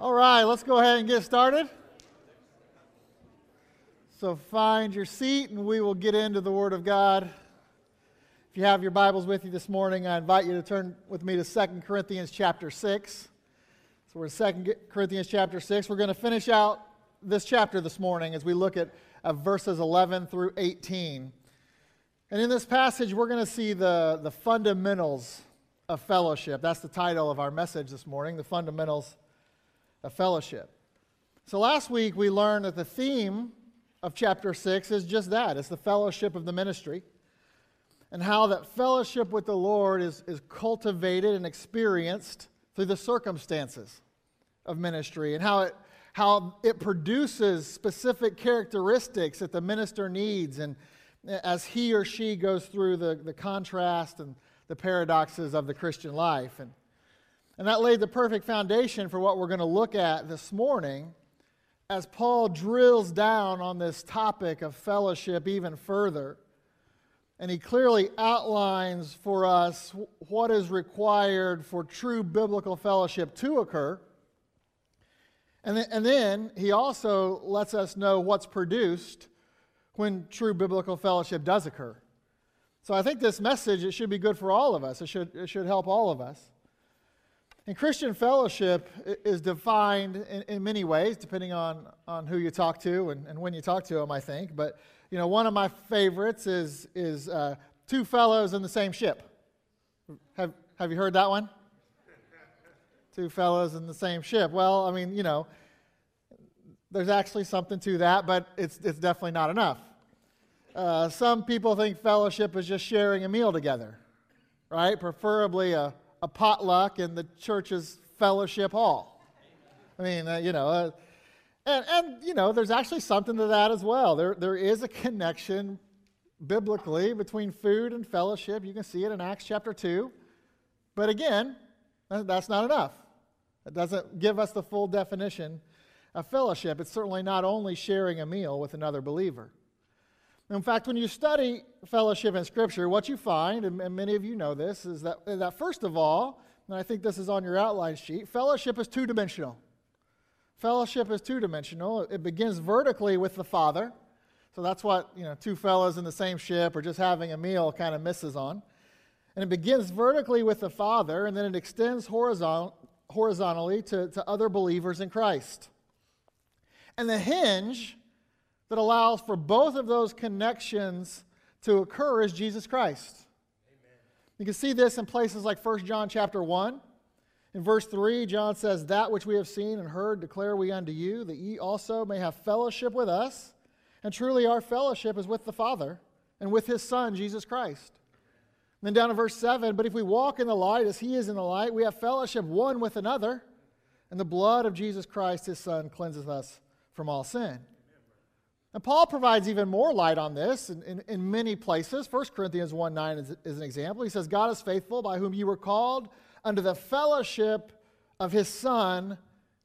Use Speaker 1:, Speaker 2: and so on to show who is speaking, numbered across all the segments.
Speaker 1: All right, let's go ahead and get started. So find your seat and we will get into the Word of God. If you have your Bibles with you this morning, I invite you to turn with me to 2 Corinthians chapter 6. So we're in 2 Corinthians chapter 6. We're going to finish out this chapter this morning as we look at, verses 11 through 18. And in this passage, we're going to see the, the fundamentals of fellowship. That's the title of our message this morning, the fundamentals of fellowship. So last week we learned that the theme of chapter 6 is just that it's the fellowship of the ministry and how that fellowship with the Lord is, is cultivated and experienced through the circumstances of ministry and how it, how it produces specific characteristics that the minister needs and as he or she goes through the, the contrast and the paradoxes of the Christian life. And and that laid the perfect foundation for what we're going to look at this morning as Paul drills down on this topic of fellowship even further. And he clearly outlines for us what is required for true biblical fellowship to occur. And then, and then he also lets us know what's produced when true biblical fellowship does occur. So I think this message, it should be good for all of us. It should, it should help all of us. And Christian fellowship is defined in, in, many ways, depending on, on who you talk to and, and when you talk to them, I think. But, you know, one of my favorites is, is uh, two fellows in the same ship. Have, have you heard that one? two fellows in the same ship. Well, I mean, you know, there's actually something to that, but it's, it's definitely not enough. Uh, some people think fellowship is just sharing a meal together, right? Preferably a a potluck in the church's fellowship hall. I mean, uh, you know, uh, and, and, you know, there's actually something to that as well. There, there is a connection biblically between food and fellowship. You can see it in Acts chapter 2. But again, that's not enough. It doesn't give us the full definition of fellowship. It's certainly not only sharing a meal with another believer. In fact, when you study fellowship in Scripture, what you find, and, many of you know this, is that, that first of all, and I think this is on your outline sheet, fellowship is two dimensional. Fellowship is two dimensional. It begins vertically with the Father. So that's what, you know, two fellows in the same ship or just having a meal kind of misses on. And it begins vertically with the Father, and then it extends horizon- horizontally to, to other believers in Christ. And the hinge that allows for both of those connections to occur is Jesus Christ. Amen. You can see this in places like 1 John chapter 1. In verse 3, John says, That which we have seen and heard declare we unto you, that ye also may have fellowship with us. And truly our fellowship is with the Father and with his Son, Jesus Christ. And then down in verse 7, But if we walk in the light as he is in the light, we have fellowship one with another, and the blood of Jesus Christ, his Son, cleanseth us from all sin. And Paul provides even more light on this in, in, in many places. 1 Corinthians 1 9 is, is, an example. He says, God is faithful, by whom you were called unto the fellowship of his Son,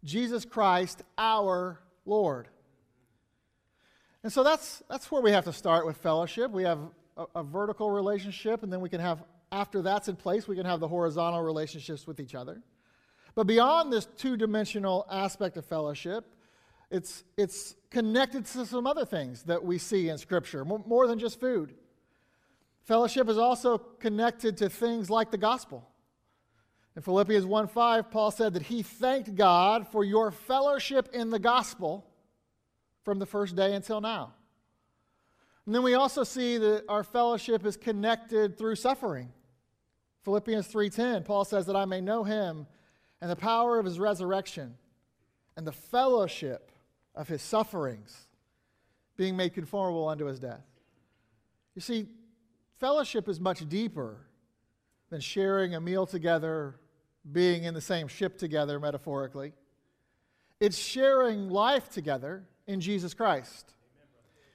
Speaker 1: Jesus Christ, our Lord. And so that's, that's where we have to start with fellowship. We have a, a vertical relationship, and then we can have, after that's in place, we can have the horizontal relationships with each other. But beyond this two dimensional aspect of fellowship, it's, it's connected to some other things that we see in Scripture, more than just food. Fellowship is also connected to things like the gospel. In Philippians 1 5, Paul said that he thanked God for your fellowship in the gospel from the first day until now. And then we also see that our fellowship is connected through suffering. Philippians 3:10, Paul says that I may know him and the power of his resurrection and the fellowship of his sufferings, being made conformable unto his death. You see, fellowship is much deeper than sharing a meal together, being in the same ship together, metaphorically. It's sharing life together in Jesus Christ.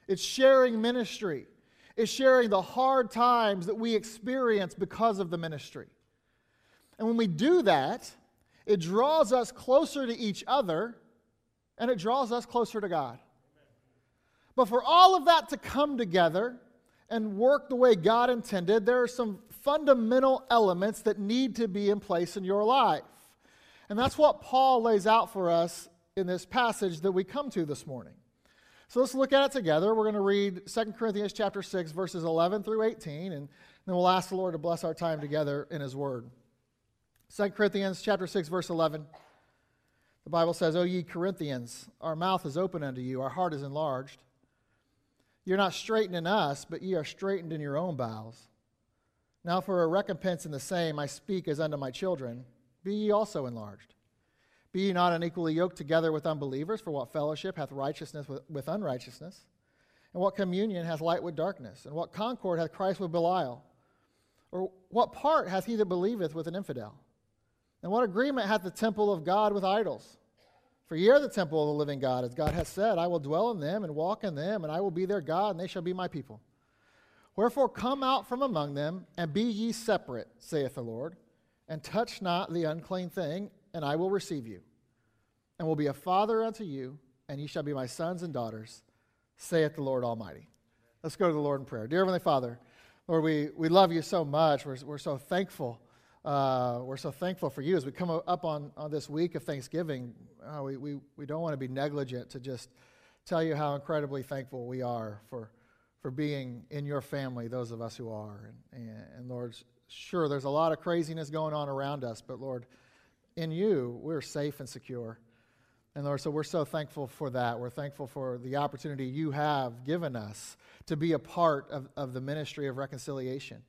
Speaker 1: It's sharing ministry. It's sharing the hard times that we experience because of the ministry. And when we do that, it draws us closer to each other and it draws us closer to God. But for all of that to come together and work the way God intended, there are some fundamental elements that need to be in place in your life. And that's what Paul lays out for us in this passage that we come to this morning. So let's look at it together. We're going to read 2 Corinthians chapter 6 verses 11 through 18 and then we'll ask the Lord to bless our time together in his word. 2 Corinthians chapter 6 verse 11. The Bible says, "O ye Corinthians, our mouth is open unto you, our heart is enlarged. You're not straitened in us, but ye are straitened in your own bowels. Now for a recompense in the same I speak as unto my children, be ye also enlarged. Be ye not unequally yoked together with unbelievers, for what fellowship hath righteousness with unrighteousness? And what communion hath light with darkness? And what concord hath Christ with Belial? Or what part hath he that believeth with an infidel? And what agreement hath the temple of God with idols? For ye are the temple of the living God, as God hath said, I will dwell in them and walk in them, and I will be their God, and they shall be my people. Wherefore come out from among them, and be ye separate, saith the Lord, and touch not the unclean thing, and I will receive you, and will be a father unto you, and ye shall be my sons and daughters, saith the Lord Almighty. Let's go to the Lord in prayer. Dear Heavenly Father, Lord, we, we love you so much. We're, we're so thankful. Uh, we're so thankful for you as we come up on, on this week of Thanksgiving. Uh, we, we, we don't want to be negligent to just tell you how incredibly thankful we are for, for being in your family, those of us who are. And, and, and Lord, sure, there's a lot of craziness going on around us, but Lord, in you, we're safe and secure. And Lord, so we're so thankful for that. We're thankful for the opportunity you have given us to be a part of, of the ministry of reconciliation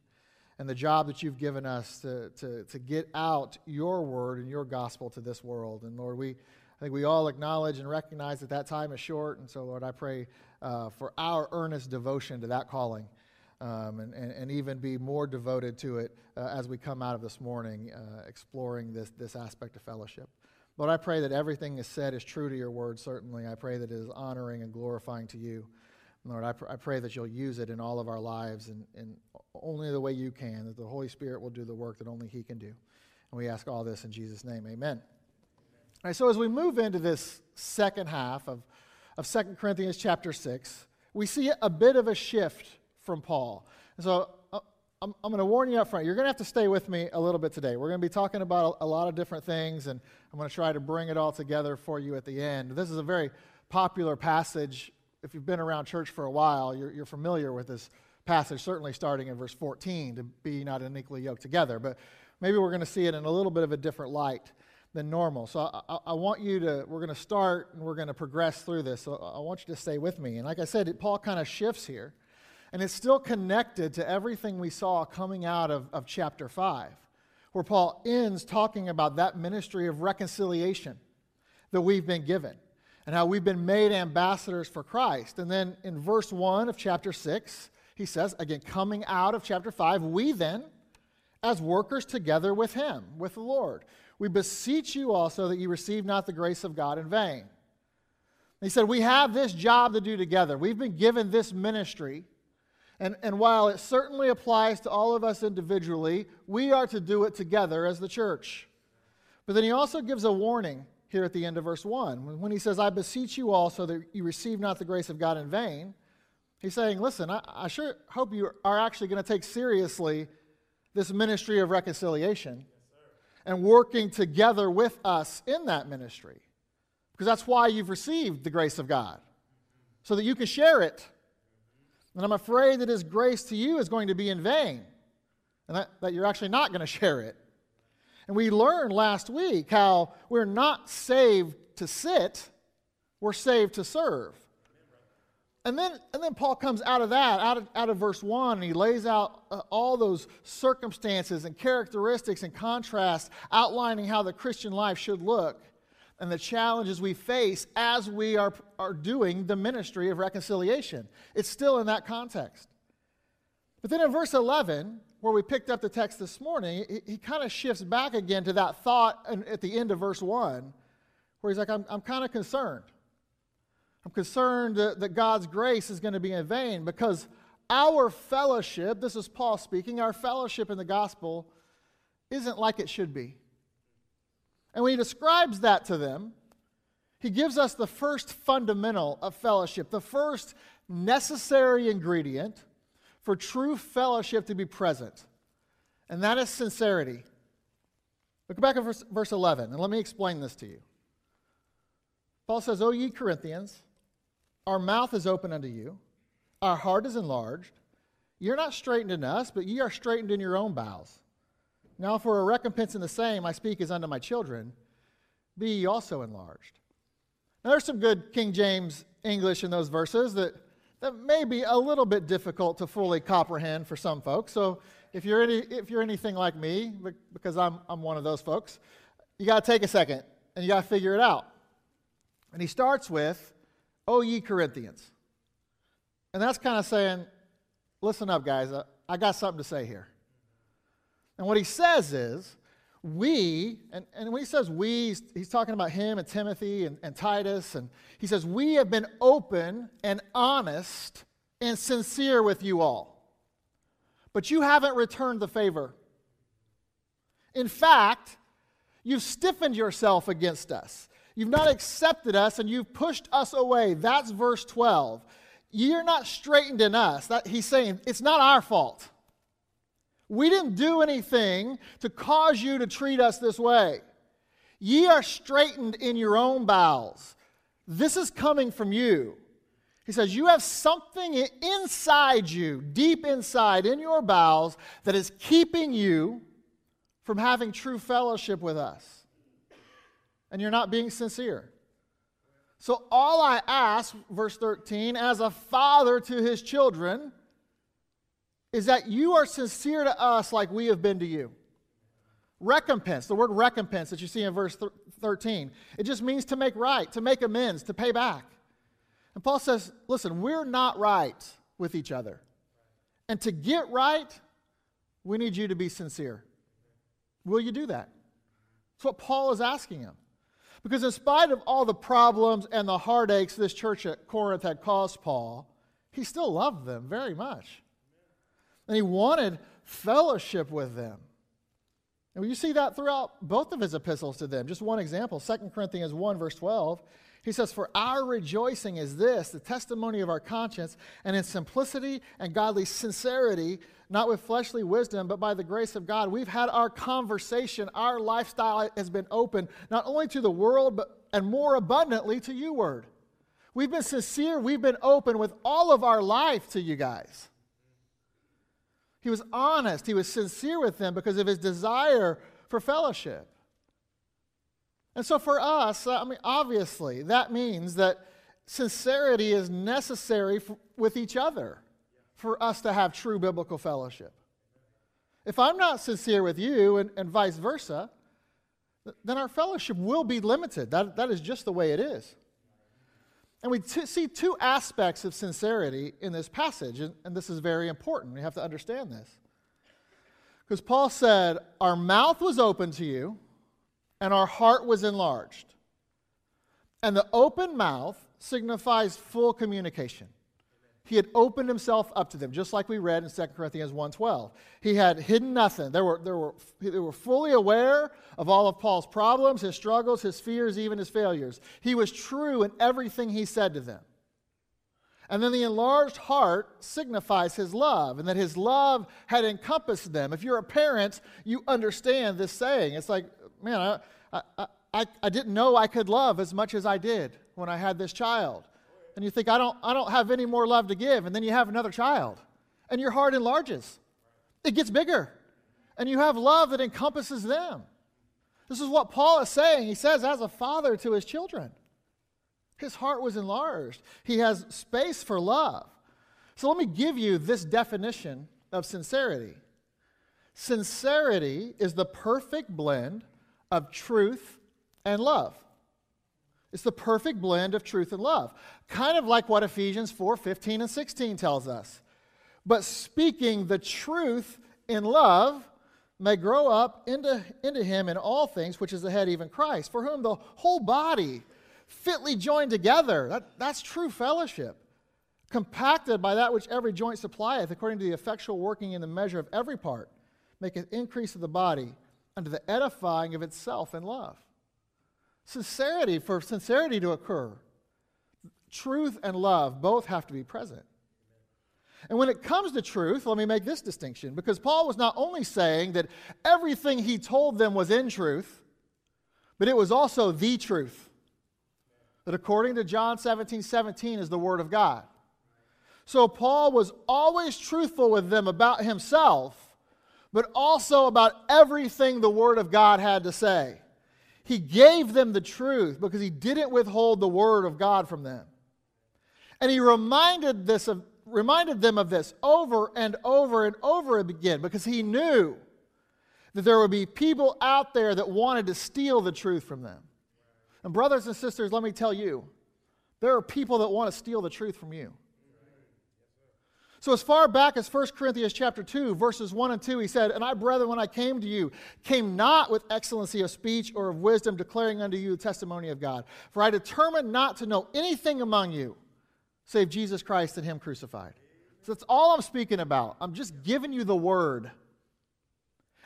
Speaker 1: and the job that you've given us to, to, to get out your word and your gospel to this world. And Lord, we, I think we all acknowledge and recognize that that time is short. And so, Lord, I pray uh, for our earnest devotion to that calling. Um, and, and, and, even be more devoted to it uh, as we come out of this morning, uh, exploring this, this aspect of fellowship. Lord, I pray that everything is said is true to your word, certainly. I pray that it is honoring and glorifying to you. Lord, I, pr- I pray that you'll use it in all of our lives and, and only the way you can, that the Holy Spirit will do the work that only He can do. And we ask all this in Jesus' name. Amen. All right, so as we move into this second half of, of 2 Corinthians chapter 6, we see a bit of a shift from Paul. And so uh, I'm, I'm going to warn you up front. You're going to have to stay with me a little bit today. We're going to be talking about a, a lot of different things, and I'm going to try to bring it all together for you at the end. This is a very popular passage. If you've been around church for a while, you're, you're familiar with this passage, certainly starting in verse 14, to be not unequally yoked together. But maybe we're going to see it in a little bit of a different light than normal. So I, I, want you to, we're going to start and we're going to progress through this. So I want you to stay with me. And like I said, it, Paul kind of shifts here. And it's still connected to everything we saw coming out of, of chapter 5, where Paul ends talking about that ministry of reconciliation that we've been given and how we've been made ambassadors for Christ. And then in verse 1 of chapter 6, he says, again, coming out of chapter 5, we then, as workers together with him, with the Lord, we beseech you also that you receive not the grace of God in vain. He said, We have this job to do together. We've been given this ministry and, and while it certainly applies to all of us individually, we are to do it together as the church. But then he also gives a warning here at the end of verse 1. When he says, I beseech you also that you receive not the grace of God in vain, he's saying, Listen, I, I sure hope you are actually going to take seriously this ministry of reconciliation yes, and working together with us in that ministry. Because that's why you've received the grace of God, so that you can share it and I'm afraid that His grace to you is going to be in vain and that, that you're actually not going to share it. And we learned last week how we're not saved to sit, we're saved to serve. And then, and then Paul comes out of that, out of, out of verse 1, and he lays out uh, all those circumstances and characteristics and contrasts, outlining how the Christian life should look and the challenges we face as we are, are doing the ministry of reconciliation. It's still in that context. But then in verse 11, where we picked up the text this morning, he, he kind of shifts back again to that thought at the end of verse 1, where he's like, I'm, I'm kind of concerned. I'm concerned that, that God's grace is going to be in vain because our fellowship, this is Paul speaking, our fellowship in the gospel isn't like it should be. And when he describes that to them, he gives us the first fundamental of fellowship, the first necessary ingredient for true fellowship to be present, and that is sincerity. Look back at verse, verse 11, and let me explain this to you. Paul says, O ye Corinthians, our mouth is open unto you, our heart is enlarged. You're not straitened in us, but ye are straitened in your own bowels. Now, for a recompense in the same, I speak as unto my children, be ye also enlarged. Now, there's some good King James English in those verses that, that may be a little bit difficult to fully comprehend for some folks. So, if you're, any, if you're anything like me, because I'm, I'm one of those folks, you got to take a second and you got to figure it out. And he starts with, O ye Corinthians. And that's kind of saying, listen up, guys, I got something to say here. And what he says is, we, and, and when he says we, he's, he's talking about him and Timothy and, and Titus, and he says, We have been open and honest and sincere with you all. But you haven't returned the favor. In fact, you've stiffened yourself against us. You've not accepted us and you've pushed us away. That's verse 12. You're not straitened in us. That, he's saying it's not our fault. We didn't do anything to cause you to treat us this way. Ye are straitened in your own bowels. This is coming from you. He says, You have something inside you, deep inside in your bowels, that is keeping you from having true fellowship with us. And you're not being sincere. So, all I ask, verse 13, as a father to his children, is that you are sincere to us like we have been to you. Recompense, the word recompense that you see in verse 13, it just means to make right, to make amends, to pay back. And Paul says, listen, we're not right with each other. And to get right, we need you to be sincere. Will you do that? That's what Paul is asking him. Because in spite of all the problems and the heartaches this church at Corinth had caused Paul, he still loved them very much. And he wanted fellowship with them. And you see that throughout both of his epistles to them. Just one example 2 Corinthians 1, verse 12. He says, For our rejoicing is this, the testimony of our conscience, and in simplicity and godly sincerity, not with fleshly wisdom, but by the grace of God. We've had our conversation, our lifestyle has been open, not only to the world, but and more abundantly to you, Word. We've been sincere, we've been open with all of our life to you guys. He was honest, he was sincere with them because of his desire for fellowship. And so for us, uh, I mean, obviously, that means that sincerity is necessary for, with each other for us to have true biblical fellowship. If I'm not sincere with you and, and vice versa, then our fellowship will be limited. That, that is just the way it is. And we t- see two aspects of sincerity in this passage, and, and this is very important. We have to understand this. Because Paul said, Our mouth was open to you, and our heart was enlarged. And the open mouth signifies full communication. He had opened himself up to them, just like we read in 2 Corinthians 1.12. He had hidden nothing. They were, they, were, they were fully aware of all of Paul's problems, his struggles, his fears, even his failures. He was true in everything he said to them. And then the enlarged heart signifies his love, and that his love had encompassed them. If you're a parent, you understand this saying. It's like, man, I, I, I, I didn't know I could love as much as I did when I had this child and you think, I don't, I don't have any more love to give, and then you have another child, and your heart enlarges. It gets bigger, and you have love that encompasses them. This is what Paul is saying. He says, as a father to his children, his heart was enlarged. He has space for love. So let me give you this definition of sincerity sincerity is the perfect blend of truth and love. It's the perfect blend of truth and love. Kind of like what Ephesians 4 15 and 16 tells us. But speaking the truth in love may grow up into, into him in all things, which is the head, even Christ, for whom the whole body, fitly joined together, that, that's true fellowship, compacted by that which every joint supplieth, according to the effectual working in the measure of every part, maketh increase of the body unto the edifying of itself in love. Sincerity, for sincerity to occur, truth and love both have to be present. And when it comes to truth, let me make this distinction because Paul was not only saying that everything he told them was in truth, but it was also the truth. That according to John 17 17 is the Word of God. So Paul was always truthful with them about himself, but also about everything the Word of God had to say. He gave them the truth because he didn't withhold the Word of God from them. And he reminded, this of, reminded them of this over and over and over again because he knew that there would be people out there that wanted to steal the truth from them. And, brothers and sisters, let me tell you, there are people that want to steal the truth from you. So as far back as 1 Corinthians chapter 2, verses 1 and 2, he said, And I, brethren, when I came to you, came not with excellency of speech or of wisdom, declaring unto you the testimony of God. For I determined not to know anything among you, save Jesus Christ and him crucified. So that's all I'm speaking about. I'm just giving you the word.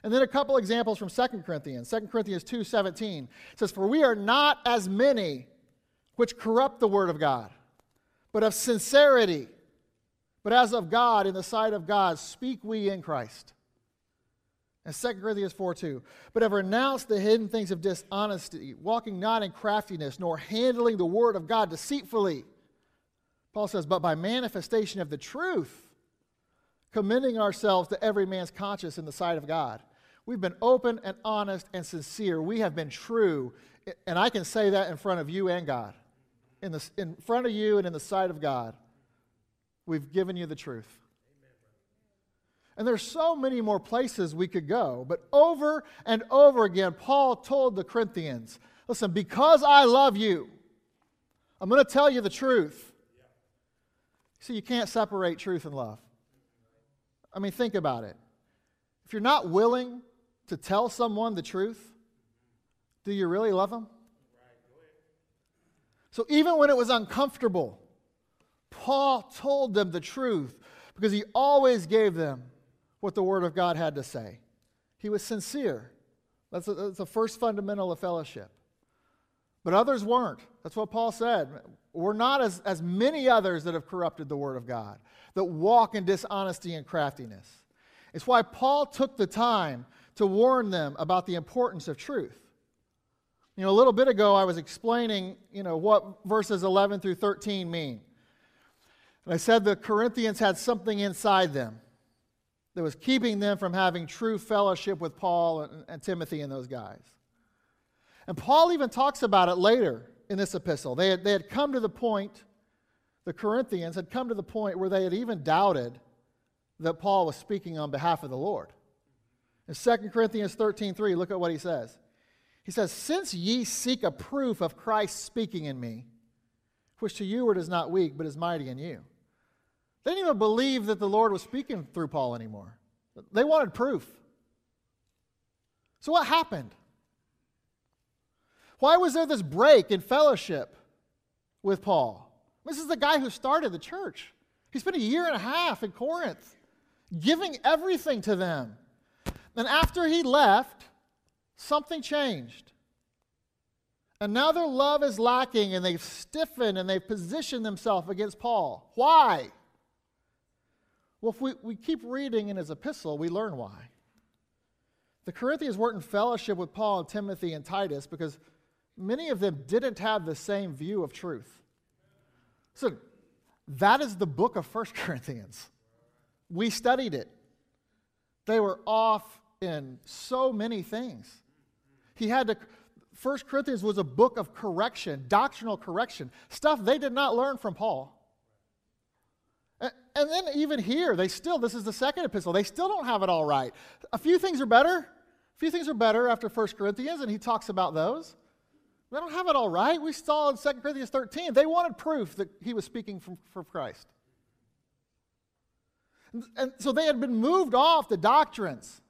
Speaker 1: And then a couple examples from 2 Corinthians. 2 Corinthians 2 17 says, For we are not as many which corrupt the word of God, but of sincerity but as of God, in the sight of God, speak we in Christ. And 2 Corinthians 4 2. But have renounced the hidden things of dishonesty, walking not in craftiness, nor handling the word of God deceitfully. Paul says, but by manifestation of the truth, commending ourselves to every man's conscience in the sight of God. We've been open and honest and sincere. We have been true. And I can say that in front of you and God, in, the, in front of you and in the sight of God. We've given you the truth. And there's so many more places we could go, but over and over again, Paul told the Corinthians, listen, because I love you, I'm going to tell you the truth. See, you can't separate truth and love. I mean, think about it. If you're not willing to tell someone the truth, do you really love them? So even when it was uncomfortable, Paul told them the truth because he always gave them what the Word of God had to say. He was sincere. That's, a, that's the first fundamental of fellowship. But others weren't. That's what Paul said. We're not as, as many others that have corrupted the Word of God, that walk in dishonesty and craftiness. It's why Paul took the time to warn them about the importance of truth. You know, a little bit ago, I was explaining, you know, what verses 11 through 13 mean. And I said the Corinthians had something inside them that was keeping them from having true fellowship with Paul and, and Timothy and those guys. And Paul even talks about it later in this epistle. They had, they had come to the point, the Corinthians had come to the point where they had even doubted that Paul was speaking on behalf of the Lord. In 2 Corinthians 13 3, look at what he says. He says, Since ye seek a proof of Christ speaking in me, which to you it is not weak, but is mighty in you. They didn't even believe that the Lord was speaking through Paul anymore. They wanted proof. So, what happened? Why was there this break in fellowship with Paul? This is the guy who started the church. He spent a year and a half in Corinth giving everything to them. And after he left, something changed. And now their love is lacking and they've stiffened and they've positioned themselves against Paul. Why? Well, if we, we keep reading in his epistle, we learn why. The Corinthians weren't in fellowship with Paul and Timothy and Titus because many of them didn't have the same view of truth. So that is the book of First Corinthians. We studied it. They were off in so many things. He had to, First Corinthians was a book of correction, doctrinal correction, stuff they did not learn from Paul. And then even here, they still, this is the second epistle, they still don't have it all right. A few things are better. A few things are better after 1 Corinthians, and he talks about those. They don't have it all right. We saw in 2 Corinthians 13, they wanted proof that he was speaking from, from Christ. And, and so they had been moved off the doctrines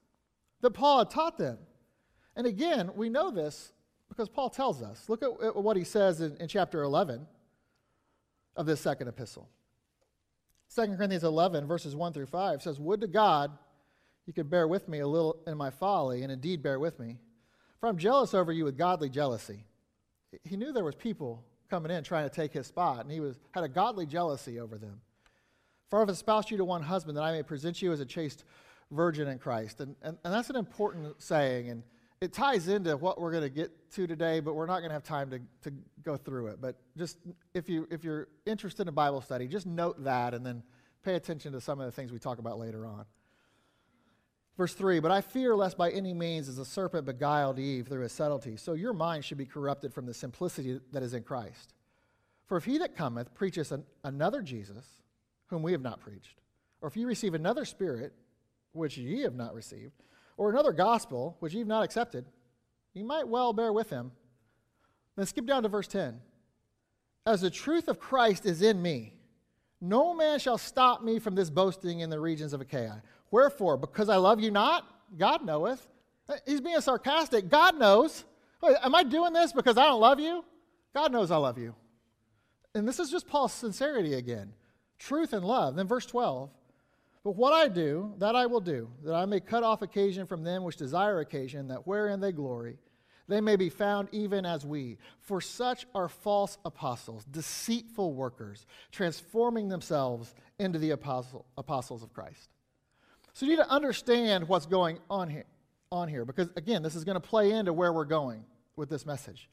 Speaker 1: that Paul had taught them. And again, we know this because Paul tells us. Look at what he says in, in chapter 11 of this second epistle. 2 Corinthians 11, verses 1 through 5 says, Would to God you could bear with me a little in my folly, and indeed bear with me. For I'm jealous over you with godly jealousy. He knew there was people coming in trying to take his spot, and he was, had a godly jealousy over them. For I have espoused you to one husband, that I may present you as a chaste virgin in Christ. And, and, and that's an important saying, and it ties into what we're going to get to today, but we're not going to have time to, to go through it. But just if, you, if you're interested in Bible study, just note that and then pay attention to some of the things we talk about later on. Verse 3 But I fear lest by any means, as the serpent beguiled Eve through his subtlety, so your mind should be corrupted from the simplicity that is in Christ. For if he that cometh preacheth an, another Jesus, whom we have not preached, or if ye receive another spirit, which ye have not received, or another gospel, which ye have not accepted, ye might well bear with him. Then skip down to verse 10. As the truth of Christ is in me, no man shall stop me from this boasting in the regions of Achaia. Wherefore? Because I love you not? God knoweth. He's being sarcastic. God knows. Wait, am I doing this because I don't love you? God knows I love you. And this is just Paul's sincerity again truth and love. Then, verse 12. But what I do, that I will do, that I may cut off occasion from them which desire occasion, that wherein they glory, they may be found even as we. For such are false apostles, deceitful workers, transforming themselves into the apostle, apostles of Christ. So you need to understand what's going on here, on here because, again, this is going to play into where we're going with this message.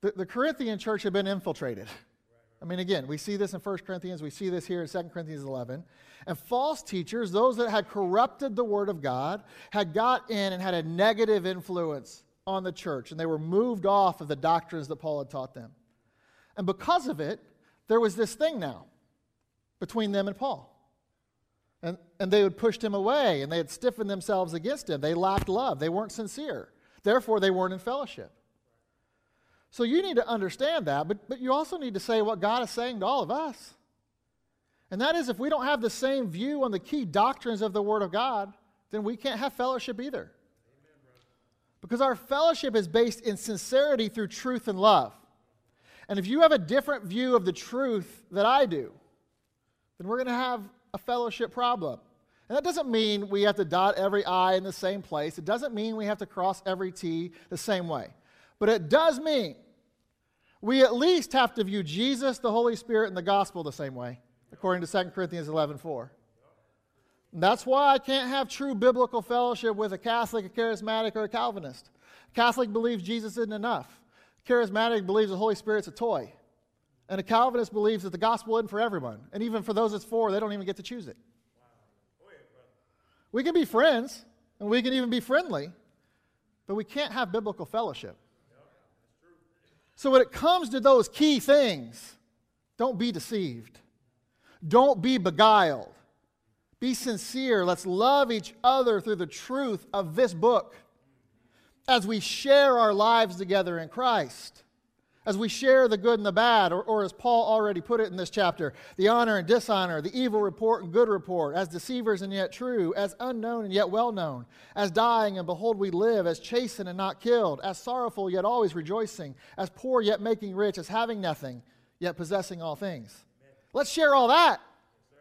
Speaker 1: The, the Corinthian church had been infiltrated. I mean, again, we see this in 1 Corinthians, we see this here in 2 Corinthians 11. And false teachers, those that had corrupted the Word of God, had got in and had a negative influence on the church, and they were moved off of the doctrines that Paul had taught them. And because of it, there was this thing now between them and Paul. And, and they had pushed him away and they had stiffened themselves against him. They lacked love. They weren't sincere. Therefore, they weren't in fellowship. So you need to understand that, but, but you also need to say what God is saying to all of us. And that is if we don't have the same view on the key doctrines of the Word of God, then we can't have fellowship either. Because our fellowship is based in sincerity through truth and love. And if you have a different view of the truth that I do, then we're going to have a fellowship problem. And that doesn't mean we have to dot every I in the same place. It doesn't mean we have to cross every T the same way. But it does mean we at least have to view Jesus, the Holy Spirit, and the gospel the same way, according to 2 Corinthians 11 4. And that's why I can't have true biblical fellowship with a Catholic, a charismatic, or a Calvinist. A Catholic believes Jesus isn't enough. A charismatic believes the Holy Spirit's a toy. And a Calvinist believes that the gospel isn't for everyone. And even for those it's for, they don't even get to choose it. We can be friends, and we can even be friendly, but we can't have biblical fellowship. So, when it comes to those key things, don't be deceived. Don't be beguiled. Be sincere. Let's love each other through the truth of this book as we share our lives together in Christ as we share the good and the bad, or, or, as Paul already put it in this chapter, the honor and dishonor, the evil report and good report, as deceivers and yet true, as unknown and yet well known, as dying and behold we live, as chastened and not killed, as sorrowful yet always rejoicing, as poor yet making rich, as having nothing yet possessing all things. Amen. Let's share all that. Yes,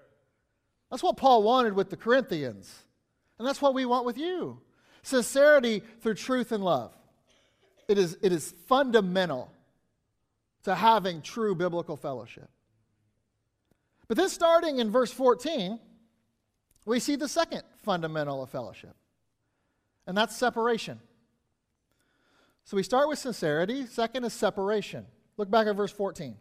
Speaker 1: that's what Paul wanted with the Corinthians, and that's what we want with you sincerity through truth and love. It is, it is fundamental to having true biblical fellowship. But then, starting in verse 14, we see the second fundamental of fellowship, and that's separation. So we start with sincerity, second is separation. Look back at verse 14.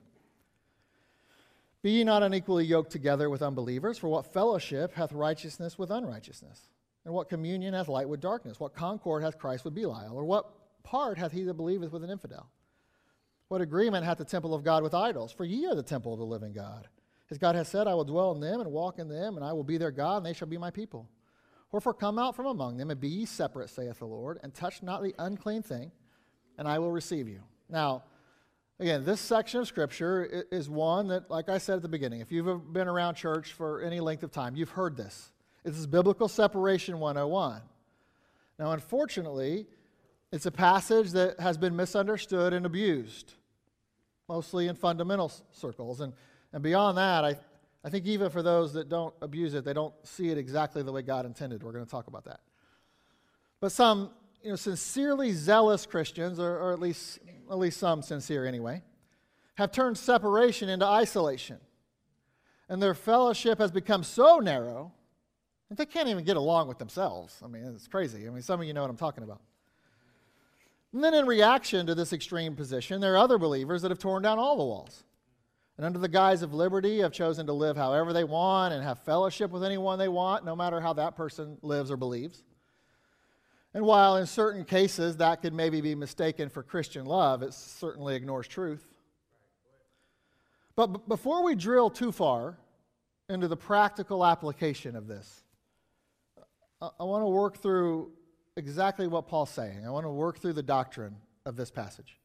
Speaker 1: Be ye not unequally yoked together with unbelievers, for what fellowship hath righteousness with unrighteousness? And what communion hath light with darkness? What concord hath Christ with Belial? Or what part hath he that believeth with an infidel? What agreement hath the temple of God with idols? For ye are the temple of the living God. As God has said, I will dwell in them and walk in them, and I will be their God, and they shall be my people. Wherefore come out from among them, and be ye separate, saith the Lord, and touch not the unclean thing, and I will receive you. Now, again, this section of Scripture is one that, like I said at the beginning, if you've been around church for any length of time, you've heard this. This is Biblical Separation 101. Now, unfortunately, it's a passage that has been misunderstood and abused, mostly in fundamental circles. And, and beyond that, I, I think even for those that don't abuse it, they don't see it exactly the way God intended. We're going to talk about that. But some you know, sincerely zealous Christians, or, or at, least, at least some sincere anyway, have turned separation into isolation. and their fellowship has become so narrow that they can't even get along with themselves. I mean, it's crazy. I mean, some of you know what I'm talking about. And then, in reaction to this extreme position, there are other believers that have torn down all the walls. And under the guise of liberty, have chosen to live however they want and have fellowship with anyone they want, no matter how that person lives or believes. And while in certain cases that could maybe be mistaken for Christian love, it certainly ignores truth. But b- before we drill too far into the practical application of this, I, I want to work through exactly what Paul's saying. I want to work through the doctrine of this passage.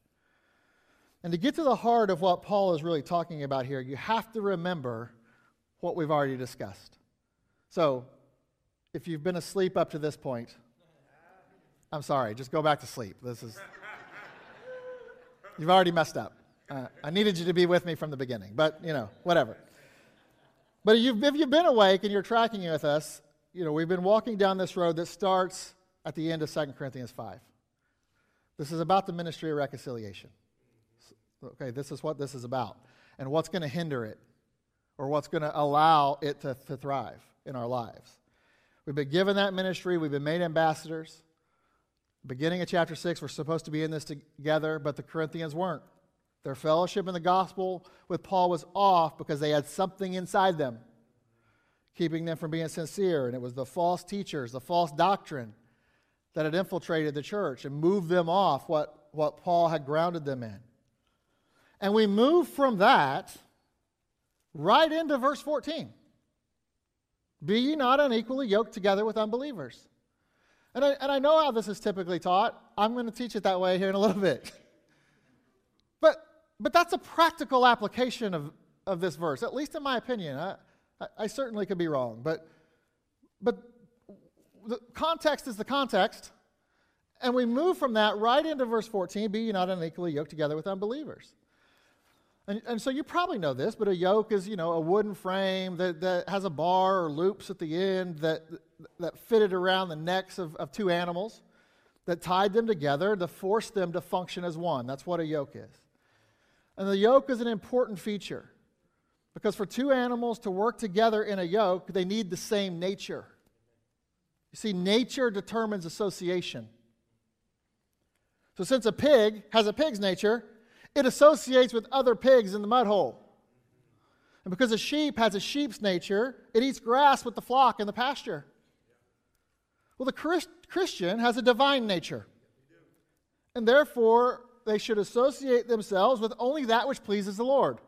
Speaker 1: And to get to the heart of what Paul is really talking about here, you have to remember what we've already discussed. So, if you've been asleep up to this point, I'm sorry, just go back to sleep. This is. You've already messed up. Uh, I needed you to be with me from the beginning, but, you know, whatever. But if you've, if you've been awake and you're tracking with us, you know, we've been walking down this road that starts at the end of 2 Corinthians 5. This is about the ministry of reconciliation. Okay, this is what this is about. And what's going to hinder it, or what's going to allow it to, to thrive in our lives. We've been given that ministry, we've been made ambassadors. Beginning of chapter 6, we're supposed to be in this together, but the Corinthians weren't. Their fellowship in the gospel with Paul was off because they had something inside them keeping them from being sincere. And it was the false teachers, the false doctrine that had infiltrated the church and moved them off what, what Paul had grounded them in. And we move from that right into verse 14. Be ye not unequally yoked together with unbelievers. And I, and I know how this is typically taught. I'm going to teach it that way here in a little bit. But, but that's a practical application of, of this verse, at least in my opinion. I, I, I certainly could be wrong. But, but the context is the context. And we move from that right into verse 14 be ye not unequally yoked together with unbelievers. And, and, so you probably know this, but a yoke is, you know, a wooden frame that, that has a bar or loops at the end that, that fitted around the necks of, of two animals that tied them together to force them to function as one. That's what a yoke is. And the yoke is an important feature because for two animals to work together in a yoke, they need the same nature. You see, nature determines association. So, since a pig has a pig's nature, it associates with other pigs in the mud hole. And because a sheep has a sheep's nature, it eats grass with the flock in the pasture. Well, the Christ- Christian has a divine nature. And therefore, they should associate themselves with only that which pleases the Lord.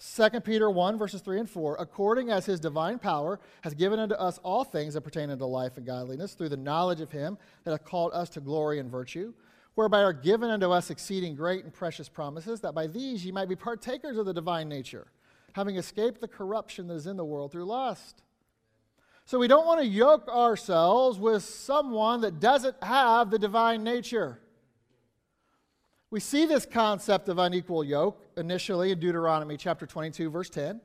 Speaker 1: 2 Peter 1, verses 3 and 4, according as his divine power has given unto us all things that pertain unto life and godliness, through the knowledge of him that hath called us to glory and virtue whereby are given unto us exceeding great and precious promises, that by these ye might be partakers of the divine nature, having escaped the corruption that is in the world through lust. So we don't want to yoke ourselves with someone that doesn't have the divine nature. We see this concept of unequal yoke initially in Deuteronomy chapter 22, verse 10. It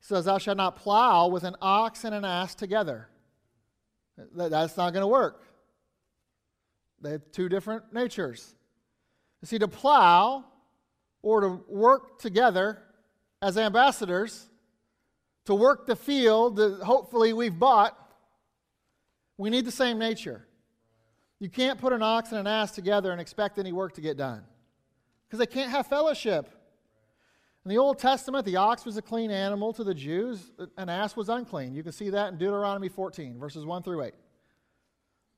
Speaker 1: says, Thou shalt not plow with an ox and an ass together. That's not going to work. They have two different natures. You see, to plow or to work together as ambassadors, to work the field that hopefully we've bought, we need the same nature. You can't put an ox and an ass together and expect any work to get done because they can't have fellowship. In the Old Testament, the ox was a clean animal to the Jews, an ass was unclean. You can see that in Deuteronomy 14, verses 1 through 8.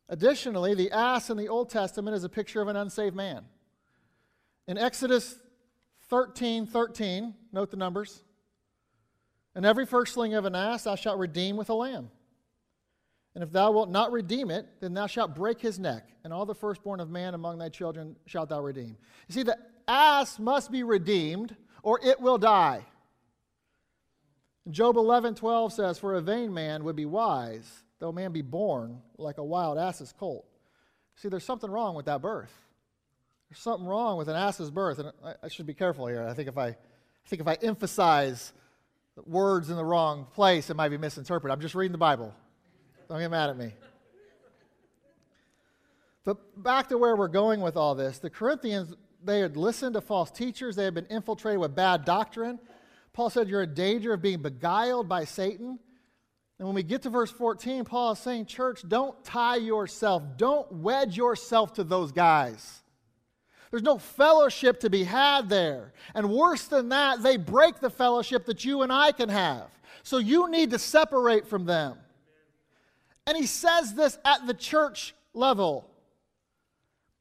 Speaker 1: Additionally, the ass in the Old Testament is a picture of an unsaved man. In Exodus 13 13, note the numbers. And every firstling of an ass thou shalt redeem with a lamb. And if thou wilt not redeem it, then thou shalt break his neck, and all the firstborn of man among thy children shalt thou redeem. You see, the ass must be redeemed, or it will die. Job 11 12 says, For a vain man would be wise though man be born like a wild ass's colt. See, there's something wrong with that birth. There's something wrong with an ass's birth, and I, I should be careful here. I think if I, I think if I emphasize words in the wrong place, it might be misinterpreted. I'm just reading the Bible. Don't get mad at me. But back to where we're going with all this, the Corinthians, they had listened to false teachers, they had been infiltrated with bad doctrine. Paul said you're in danger of being beguiled by Satan. And when we get to verse 14, Paul is saying, Church, don't tie yourself, don't wedge yourself to those guys. There's no fellowship to be had there. And worse than that, they break the fellowship that you and I can have. So you need to separate from them. And he says this at the church level.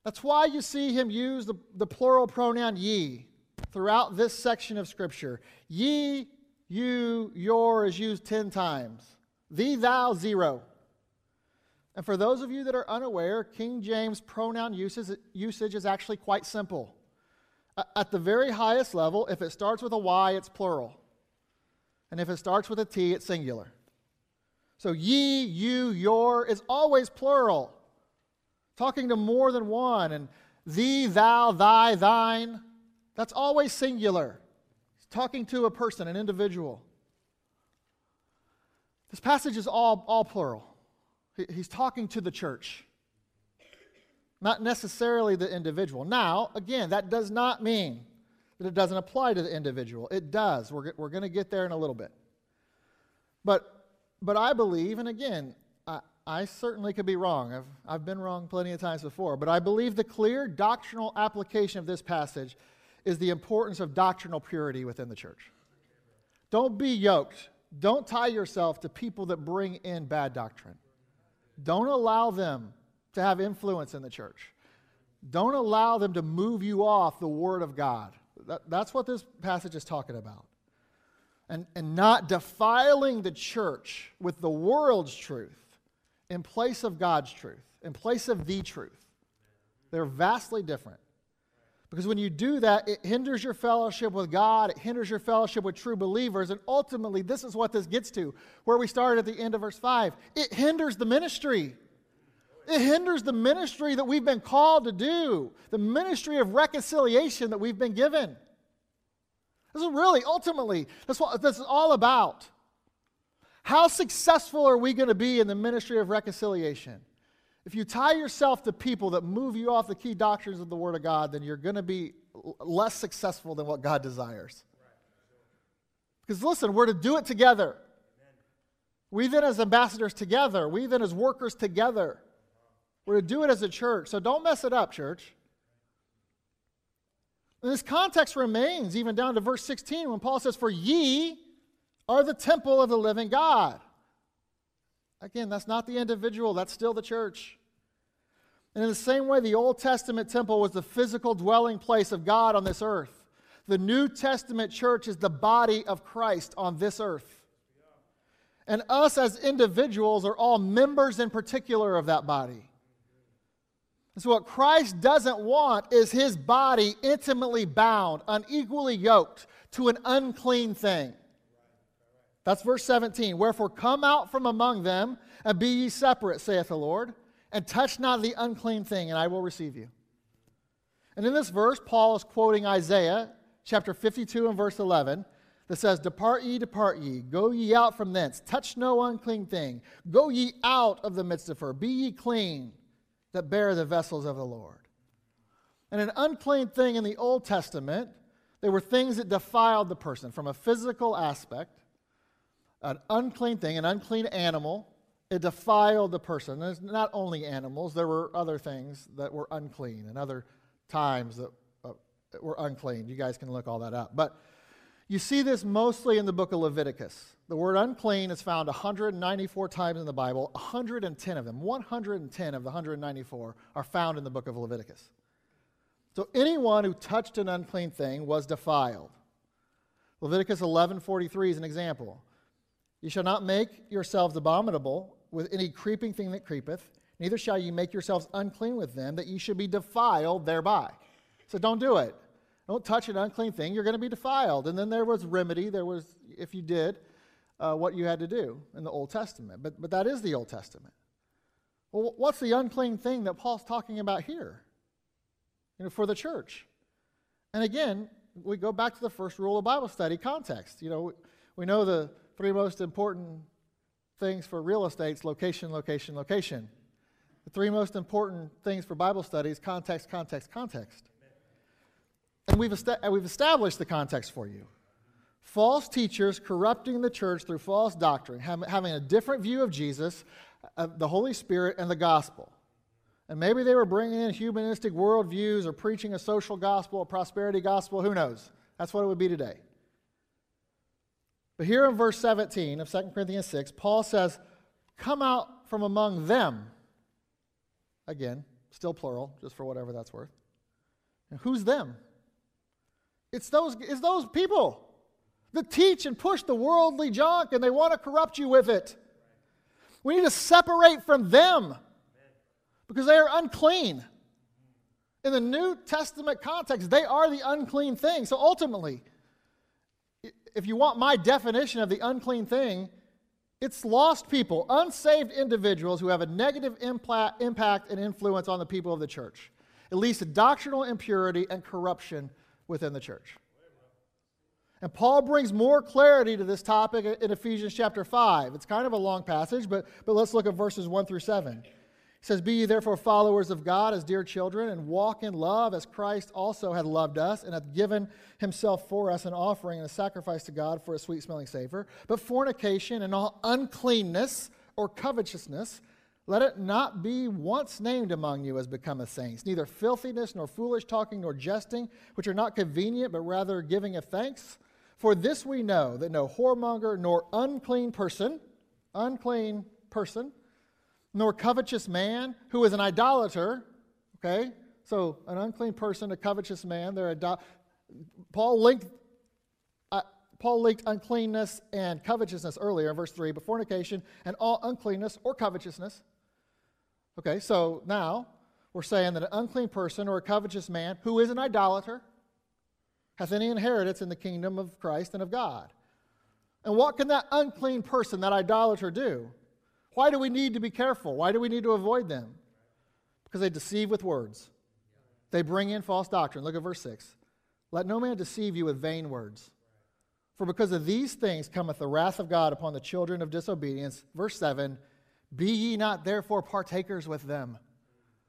Speaker 1: That's why you see him use the, the plural pronoun ye throughout this section of Scripture. Ye, you, your is used 10 times. Thee, thou, zero. And for those of you that are unaware, King James pronoun usage, usage is actually quite simple. At the very highest level, if it starts with a Y, it's plural. And if it starts with a T, it's singular. So ye, you, your is always plural, talking to more than one. And thee, thou, thy, thine, that's always singular. It's talking to a person, an individual. This passage is all, all plural. He's talking to the church, not necessarily the individual. Now, again, that does not mean that it doesn't apply to the individual. It does. We're, we're going to get there in a little bit. But, but I believe, and again, I, I certainly could be wrong. I've, I've been wrong plenty of times before. But I believe the clear doctrinal application of this passage is the importance of doctrinal purity within the church. Don't be yoked. Don't tie yourself to people that bring in bad doctrine. Don't allow them to have influence in the church. Don't allow them to move you off the Word of God. That, that's what this passage is talking about. And, and not defiling the church with the world's truth in place of God's truth, in place of the truth. They're vastly different. Because when you do that, it hinders your fellowship with God, it hinders your fellowship with true believers, and ultimately, this is what this gets to, where we started at the end of verse 5. It hinders the ministry. It hinders the ministry that we've been called to do, the ministry of reconciliation that we've been given. This is really, ultimately, that's what this is all about. How successful are we going to be in the ministry of reconciliation? If you tie yourself to people that move you off the key doctrines of the Word of God, then you're going to be less successful than what God desires. Because listen, we're to do it together. We then, as ambassadors, together. We then, as workers, together. We're to do it as a church. So don't mess it up, church. And this context remains even down to verse 16 when Paul says, For ye are the temple of the living God. Again, that's not the individual, that's still the church. And in the same way, the Old Testament temple was the physical dwelling place of God on this earth. The New Testament church is the body of Christ on this earth. And us as individuals are all members in particular of that body. And so, what Christ doesn't want is his body intimately bound, unequally yoked to an unclean thing. That's verse 17. Wherefore, come out from among them and be ye separate, saith the Lord, and touch not the unclean thing, and I will receive you. And in this verse, Paul is quoting Isaiah chapter 52 and verse 11 that says, Depart ye, depart ye, go ye out from thence, touch no unclean thing, go ye out of the midst of her, be ye clean that bear the vessels of the Lord. And an unclean thing in the Old Testament, they were things that defiled the person from a physical aspect an unclean thing, an unclean animal, it defiled the person. There's not only animals, there were other things that were unclean and other times that, uh, were unclean. You guys can look all that up. But you see this mostly in the book of Leviticus. The word unclean is found 194 times in the Bible. 110 of them, 110 of the 194, are found in the book of Leviticus. So anyone who touched an unclean thing was defiled. Leviticus 11:43 is an example. You shall not make yourselves abominable with any creeping thing that creepeth, neither shall you make yourselves unclean with them, that you should be defiled thereby. So don't do it. Don't touch an unclean thing, you're going to be defiled. And then there was remedy, there was, if you did, uh, what you had to do in the Old Testament. But, but that is the Old Testament. Well, what's the unclean thing that Paul's talking about here? You know, for the church. And again, we go back to the first rule of Bible study context. You know, we know the three most important things for real estate's location, location, location. The three most important things for Bible studies context, context, context. And we've, we've established the context for you. false teachers corrupting the church through false doctrine, having a different view of Jesus, uh, of the Holy Spirit, and the gospel. And maybe they were bringing in humanistic worldviews or preaching a social gospel, a prosperity gospel, who knows? That's what it would be today. But here in verse 17 of 2 Corinthians 6, Paul says, Come out from among them. Again, still plural, just for whatever that's worth. And who's them? It's those, it's those people that teach and push the worldly junk and they want to corrupt you with it. We need to separate from them because they are unclean. In the New Testament context, they are the unclean thing. So ultimately, if you want my definition of the unclean thing, it's lost people, unsaved individuals who have a negative impact and influence on the people of the church. It leads to doctrinal impurity and corruption within the church. And Paul brings more clarity to this topic in Ephesians chapter 5. It's kind of a long passage, but, but let's look at verses 1 through 7 He says, Be ye therefore followers of God as dear children, and walk in love as Christ also hath loved us, and hath given himself for us an offering and a sacrifice to God for a sweet smelling savor. But fornication and all uncleanness or covetousness, let it not be once named among you as becometh saints, neither filthiness, nor foolish talking, nor jesting, which are not convenient, but rather giving of thanks. For this we know that no whoremonger, nor unclean person, unclean person, nor covetous man who is an idolater. Okay? So, an unclean person, a covetous man, they're idol- Paul linked uh, Paul linked uncleanness and covetousness earlier in verse 3, but fornication and all uncleanness or covetousness. Okay, so now we're saying that an unclean person or a covetous man who is an idolater hath any inheritance in the kingdom of Christ and of God. And what can that unclean person, that idolater, do? Why do we need to be careful? Why do we need to avoid them? Because they deceive with words. They bring in false doctrine. Look at verse 6. Let no man deceive you with vain words. For because of these things cometh the wrath of God upon the children of disobedience. Verse 7 Be ye not therefore partakers with them.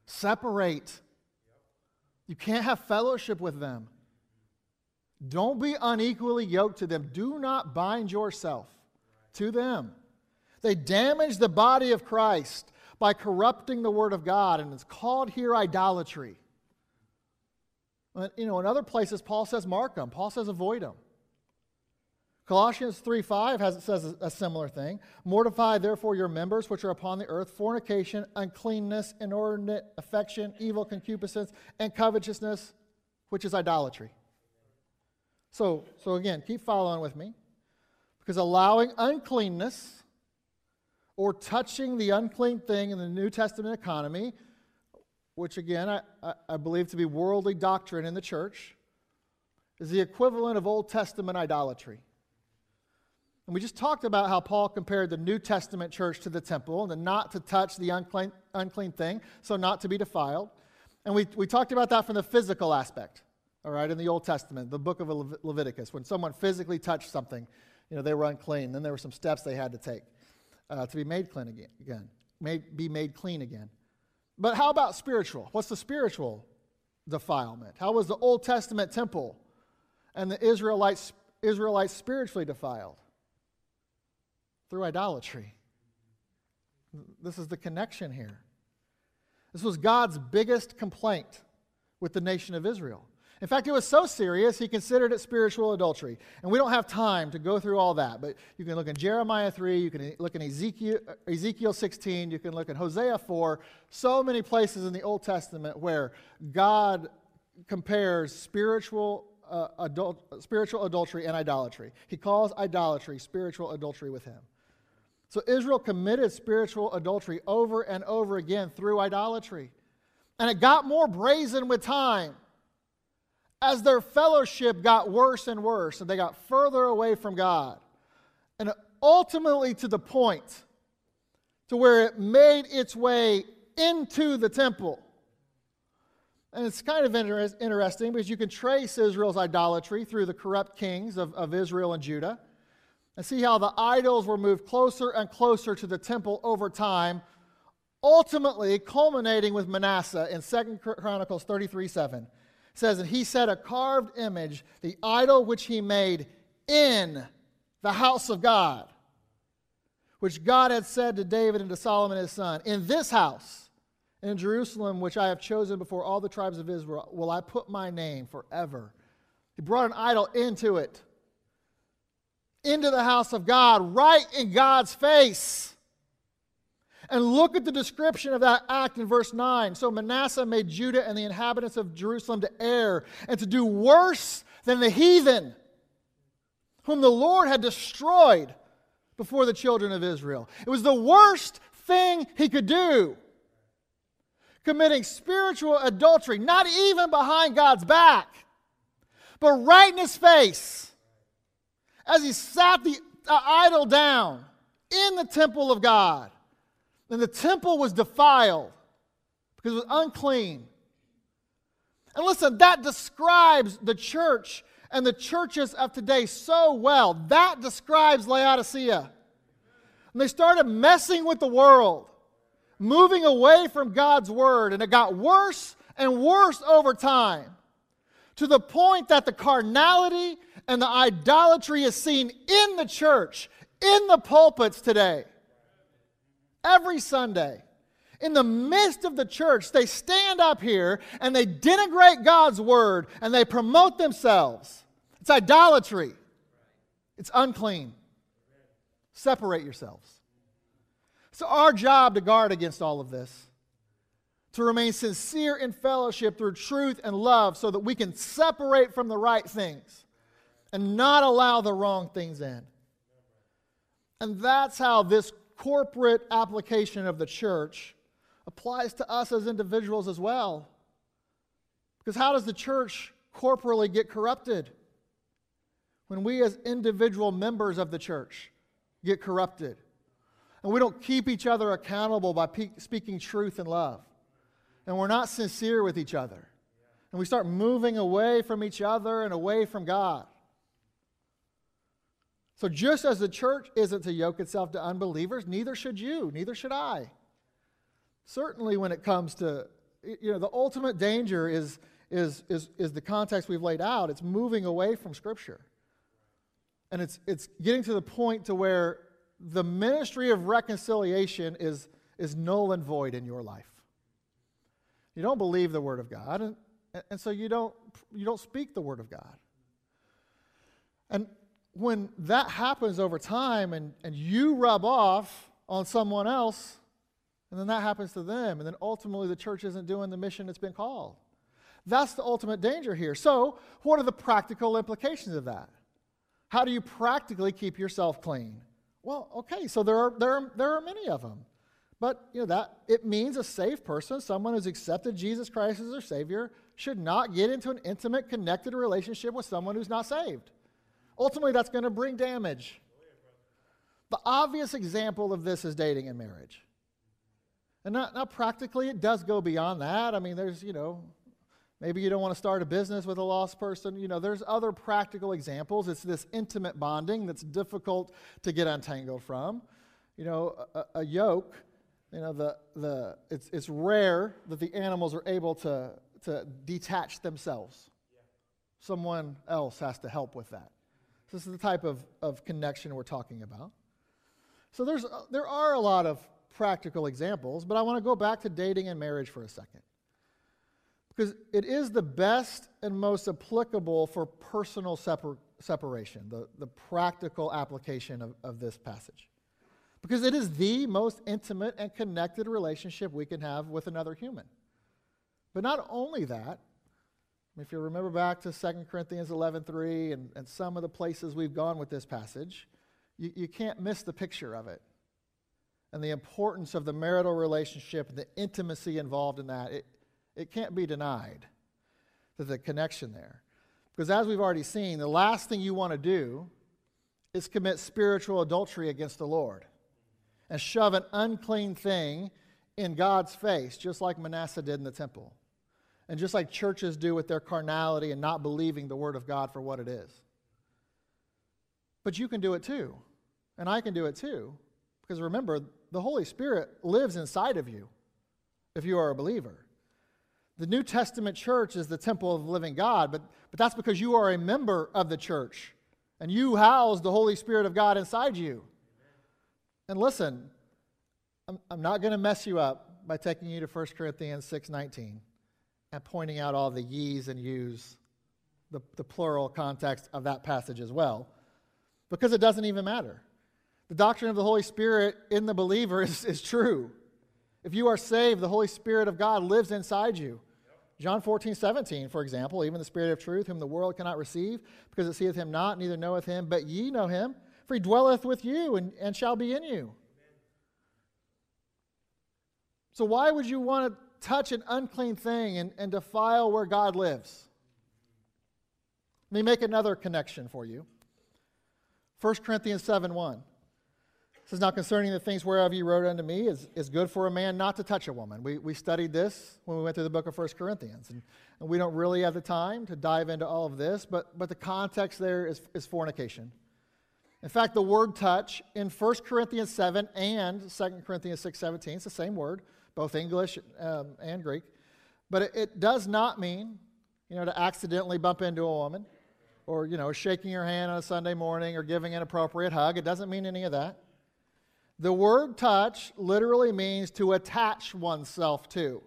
Speaker 1: Separate. You can't have fellowship with them. Don't be unequally yoked to them. Do not bind yourself to them. They damage the body of Christ by corrupting the Word of God, and it's called here idolatry. You know, in other places, Paul says mark them, Paul says avoid them. Colossians 3 5 has, says a similar thing. Mortify therefore your members which are upon the earth fornication, uncleanness, inordinate affection, evil concupiscence, and covetousness, which is idolatry. So, so again, keep following with me. Because allowing uncleanness or touching the unclean thing in the New Testament economy, which again I, I believe to be worldly doctrine in the church, is the equivalent of Old Testament idolatry. And we just talked about how Paul compared the New Testament church to the temple and not to touch the unclean, unclean thing, so not to be defiled. And we, we talked about that from the physical aspect, all right, in the Old Testament, the book of Leviticus. When someone physically touched something, you know, they were unclean. Then there were some steps they had to take uh, to be made clean again, again made, be made clean again. But how about spiritual? What's the spiritual defilement? How was the Old Testament temple and the Israelites, Israelites spiritually defiled? Through idolatry. This is the connection here. This was God's biggest complaint with the nation of Israel. In fact, it was so serious, he considered it spiritual adultery. And we don't have time to go through all that, but you can look in Jeremiah 3, you can look in Ezekiel, Ezekiel 16, you can look in Hosea 4, so many places in the Old Testament where God compares spiritual, uh, adult, spiritual adultery and idolatry. He calls idolatry spiritual adultery with him. So Israel committed spiritual adultery over and over again through idolatry. And it got more brazen with time as their fellowship got worse and worse and they got further away from God. And ultimately to the point to where it made its way into the temple. And it's kind of inter- interesting because you can trace Israel's idolatry through the corrupt kings of, of Israel and Judah and see how the idols were moved closer and closer to the temple over time, ultimately culminating with Manasseh in 2 Chronicles 33 7 says, And he set a carved image, the idol which he made in the house of God, which God had said to David and to Solomon his son, In this house, in Jerusalem, which I have chosen before all the tribes of Israel, will I put my name forever. He brought an idol into it, into the house of God, right in God's face. And look at the description of that act in verse 9. So Manasseh made Judah and the inhabitants of Jerusalem to err and to do worse than the heathen, whom the Lord had destroyed before the children of Israel. It was the worst thing he could do. Committing spiritual adultery, not even behind God's back, but right in his face as he sat the uh, idol down in the temple of God. And the temple was defiled because it was unclean. And listen, that describes the church and the churches of today so well. That describes Laodicea. And they started messing with the world, moving away from God's word, and it got worse and worse over time to the point that the carnality and the idolatry is seen in the church, in the pulpits today every Sunday. In the midst of the church, they stand up here and they denigrate God's word and they promote themselves. It's idolatry, it's unclean. Separate yourselves. So, our job to guard against all of this, to remain sincere in fellowship through truth and love so that we can separate from the right things and not allow the wrong things in. And that's how this corporate application of the church applies to us as individuals as well. Because how does the church corporally get corrupted? When we, as individual members of the church, get corrupted. And we don't keep each other accountable by pe- speaking truth and love. And we're not sincere with each other. And we start moving away from each other and away from God. So, just as the church isn't to yoke itself to unbelievers, neither should you, neither should I. Certainly, when it comes to, you know, the ultimate danger is, is, is, is the context we've laid out. It's moving away from Scripture. And it's, it's getting to the point to where the ministry of reconciliation is, is null and void in your life. You don't believe the Word of God, and, and so you don't, you don't speak the Word of God. And when that happens over time and, and you rub off on someone else, and then that happens to them, and then ultimately the church isn't doing the mission it's been called. That's the ultimate danger here. So, what are the practical implications of that? How do you practically keep yourself clean? Well, okay, so there are, there are, there are many of them. But you know that it means a safe person, someone who's accepted Jesus Christ as their Savior, should not get into an intimate, connected relationship with someone who's not saved. Ultimately, that's going to bring damage. The obvious example of this is dating and marriage. And not, not practically, it does go beyond that. I mean, there's, you know, maybe you don't want to start a business with a lost person. You know, there's other practical examples. It's this intimate bonding that's difficult to get untangled from. You know, a, a yoke, you know, the, the, it's, it's rare that the animals are able to, to detach themselves. Someone else has to help with that. This is the type of, of connection we're talking about. So there's, uh, there are a lot of practical examples, but I want to go back to dating and marriage for a second. Because it is the best and most applicable for personal separ- separation, the, the practical application of, of this passage. Because it is the most intimate and connected relationship we can have with another human. But not only that, if you remember back to 2 Corinthians 11.3 and, and some of the places we've gone with this passage, you, you can't miss the picture of it and the importance of the marital relationship, and the intimacy involved in that. It, it can't be denied that the connection there. Because as we've already seen, the last thing you want to do is commit spiritual adultery against the Lord and shove an unclean thing in God's face, just like Manasseh did in the temple. And just like churches do with their carnality and not believing the Word of God for what it is. But you can do it too. And I can do it too. Because remember, the Holy Spirit lives inside of you if you are a believer. The New Testament church is the temple of the living God, but, but that's because you are a member of the church And you house the Holy Spirit of God inside you. And listen, I'm, I'm not going to mess you up by taking you to 1 Corinthians 6.19 pointing out all the ye's and you's, the, the plural context of that passage as well, because it doesn't even matter. The doctrine of the Holy Spirit in the believer is, is true. If you are saved, the Holy Spirit of God lives inside you. John 14, 17, for example, even the Spirit of truth, whom the world cannot receive, because it seeth him not, neither knoweth him, but ye know him, for he dwelleth with you and, and shall be in you. So, why would you want to touch an unclean thing and, and defile where God lives? Let me make another connection for you. 1 Corinthians 7 1 says, Now concerning the things whereof you wrote unto me, is, is good for a man not to touch a woman. We, we studied this when we went through the book of 1 Corinthians. And, and we don't really have the time to dive into all of this, but, but the context there is, is fornication. In fact, the word touch in 1 Corinthians 7 and 2 Corinthians 6 17, it's the same word, both English um, and Greek. But it, it does not mean, you know, to accidentally bump into a woman or, you know, shaking her hand on a Sunday morning or giving an appropriate hug. It doesn't mean any of that. The word touch literally means to attach oneself to.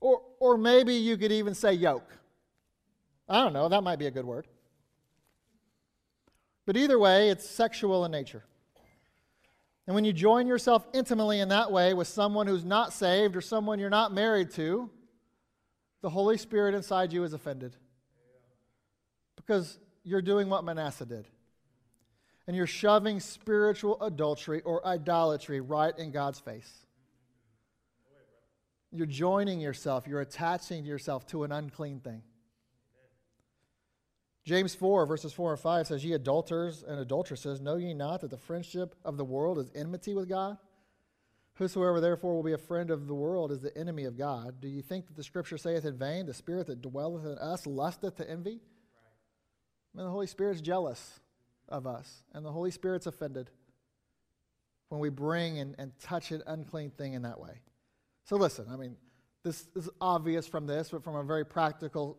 Speaker 1: Or, or maybe you could even say yoke. I don't know, that might be a good word. But either way, it's sexual in nature. And when you join yourself intimately in that way with someone who's not saved or someone you're not married to, the Holy Spirit inside you is offended. Because you're doing what Manasseh did and you're shoving spiritual adultery or idolatry right in God's face. You're joining yourself, you're attaching yourself to an unclean thing. James 4, verses 4 and 5 says, Ye adulterers and adulteresses, know ye not that the friendship of the world is enmity with God? Whosoever therefore will be a friend of the world is the enemy of God. Do you think that the scripture saith in vain, The Spirit that dwelleth in us lusteth to envy? Right. The Holy Spirit's jealous of us. And the Holy Spirit's offended when we bring and, and touch an unclean thing in that way. So listen, I mean, this is obvious from this, but from a very practical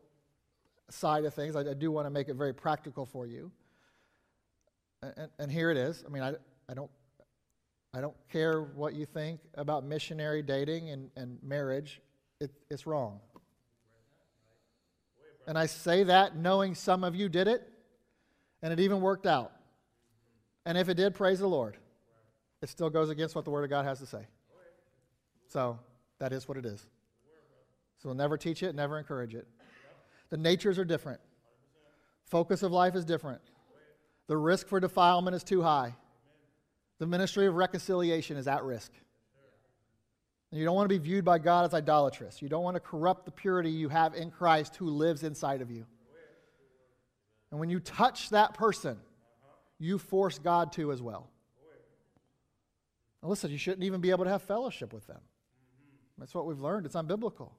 Speaker 1: side of things, I, I do want to make it very practical for you. And, and here it is. I mean, I, I, don't, I don't care what you think about missionary dating and, and marriage, it, it's wrong. And I say that knowing some of you did it and it even worked out. And if it did, praise the Lord. It still goes against what the Word of God has to say. So that is what it is. So we'll never teach it, never encourage it. The natures are different. Focus of life is different. The risk for defilement is too high. The ministry of reconciliation is at risk. And you don't want to be viewed by God as idolatrous. You don't want to corrupt the purity you have in Christ who lives inside of you. And when you touch that person, you force God to as well. Now listen, you shouldn't even be able to have fellowship with them. That's what we've learned. It's unbiblical.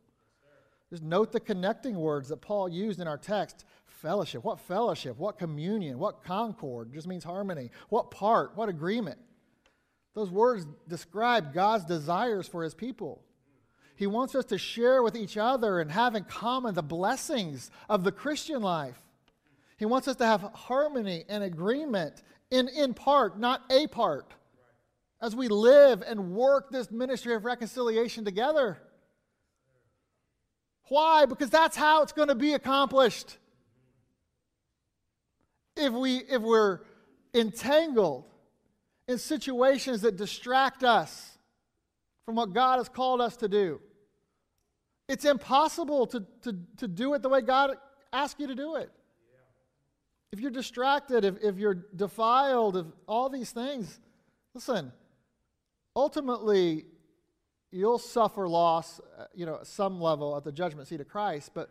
Speaker 1: Just note the connecting words that Paul used in our text fellowship. What fellowship? What communion? What concord? Just means harmony. What part? What agreement? Those words describe God's desires for his people. He wants us to share with each other and have in common the blessings of the Christian life. He wants us to have harmony and agreement in, in part, not a part, as we live and work this ministry of reconciliation together. Why? Because that's how it's going to be accomplished. If, we, if we're entangled in situations that distract us from what God has called us to do, it's impossible to, to, to do it the way God asked you to do it if you're distracted, if, if you're defiled, if all these things, listen, ultimately, you'll suffer loss, uh, you know, at some level at the judgment seat of Christ, but,